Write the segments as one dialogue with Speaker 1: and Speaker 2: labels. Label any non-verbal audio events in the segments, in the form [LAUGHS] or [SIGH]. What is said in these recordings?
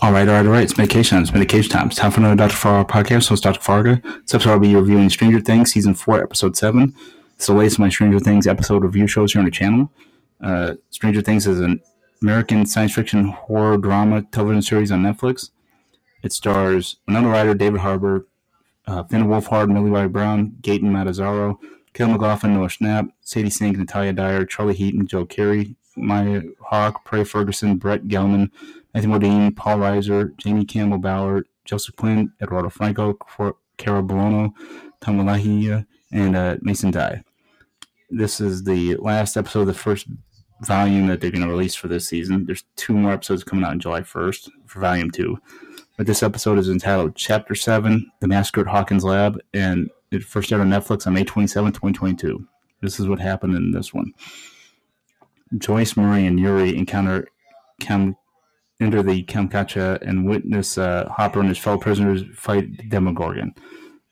Speaker 1: All right, all right, all right. It's medication. time. It's medication time. It's time for another Dr. Fargo podcast. So it's Dr. Fargo. This episode I'll be reviewing Stranger Things season four, episode seven. It's the latest of my Stranger Things episode review shows here on the channel. Uh, Stranger Things is an American science fiction horror drama television series on Netflix. It stars Winona Ryder, David Harbour, uh, Finn Wolfhard, Millie Bobby Brown, Gaten Matarazzo, Caleb McLaughlin, Noah Schnapp, Sadie Sink, Natalia Dyer, Charlie Heaton, Joe Keery, Maya Hawke, Priah Ferguson, Brett Gelman, Anthony Modine, Paul Reiser, Jamie Campbell Bower, Joseph Quinn, Eduardo Franco, Cara Buono, Tom and uh, Mason Dye. This is the last episode of the first volume that they're going to release for this season. There's two more episodes coming out on July 1st for volume two. But this episode is entitled Chapter 7 The Massacre at Hawkins Lab, and it first aired on Netflix on May 27, 2022. This is what happened in this one. Joyce, Murray, and Yuri encounter Cam enter the Kamchatka and witness uh, Hopper and his fellow prisoners fight the Demogorgon.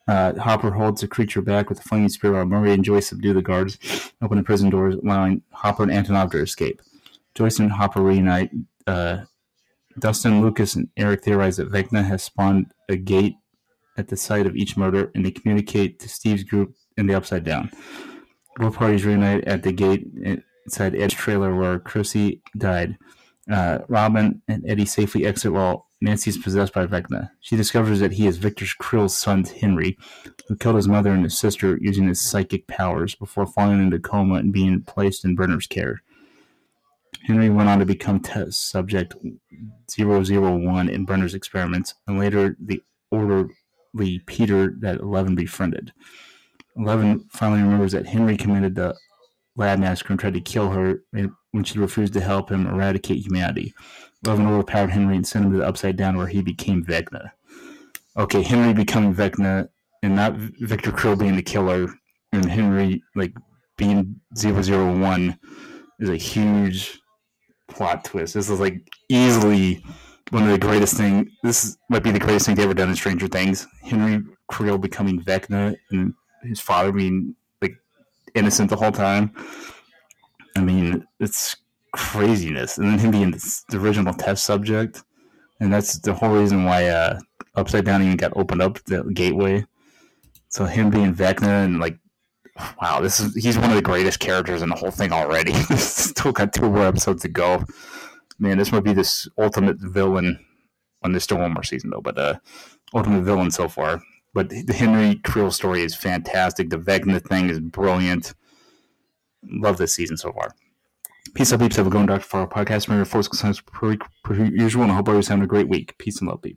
Speaker 1: Uh, Hopper holds the creature back with a flaming spear while Murray and Joyce subdue the guards, open the prison doors, allowing Hopper and Antonov to escape. Joyce and Hopper reunite. Uh, Dustin, Lucas, and Eric theorize that Vecna has spawned a gate at the site of each murder, and they communicate to Steve's group in the Upside Down. Both parties reunite at the gate inside Ed's trailer where Chrissy died. Uh, Robin and Eddie safely exit while Nancy is possessed by Vecna. She discovers that he is Victor Creel's son, Henry, who killed his mother and his sister using his psychic powers before falling into coma and being placed in Brenner's care. Henry went on to become test subject 001 in Brenner's experiments, and later the orderly Peter that Eleven befriended. Eleven finally remembers that Henry committed the lab massacre and tried to kill her when she refused to help him eradicate humanity. Eleven overpowered Henry and sent him to the Upside Down, where he became Vecna. Okay, Henry becoming Vecna, and not Victor Creel being the killer, and Henry like being 001 is a huge plot twist. This is like easily one of the greatest thing. This might be the greatest thing they ever done in Stranger Things. Henry Creel becoming Vecna and his father being like innocent the whole time. I mean, it's craziness. And then him being the original test subject, and that's the whole reason why uh, Upside Down even got opened up the gateway. So him being Vecna and like, wow, this is he's one of the greatest characters in the whole thing already. [LAUGHS] Still got two more episodes to go. Man, this might be this ultimate villain. On this still one more season though, but uh, ultimate villain so far. But the Henry Creel story is fantastic. The Vecna thing is brilliant. Love this season so far. Peace out, peeps. Have a going, Dr. Fargo podcast. Remember, force concerns per, usual, and I hope everyone's having a great week. Peace and love, peeps.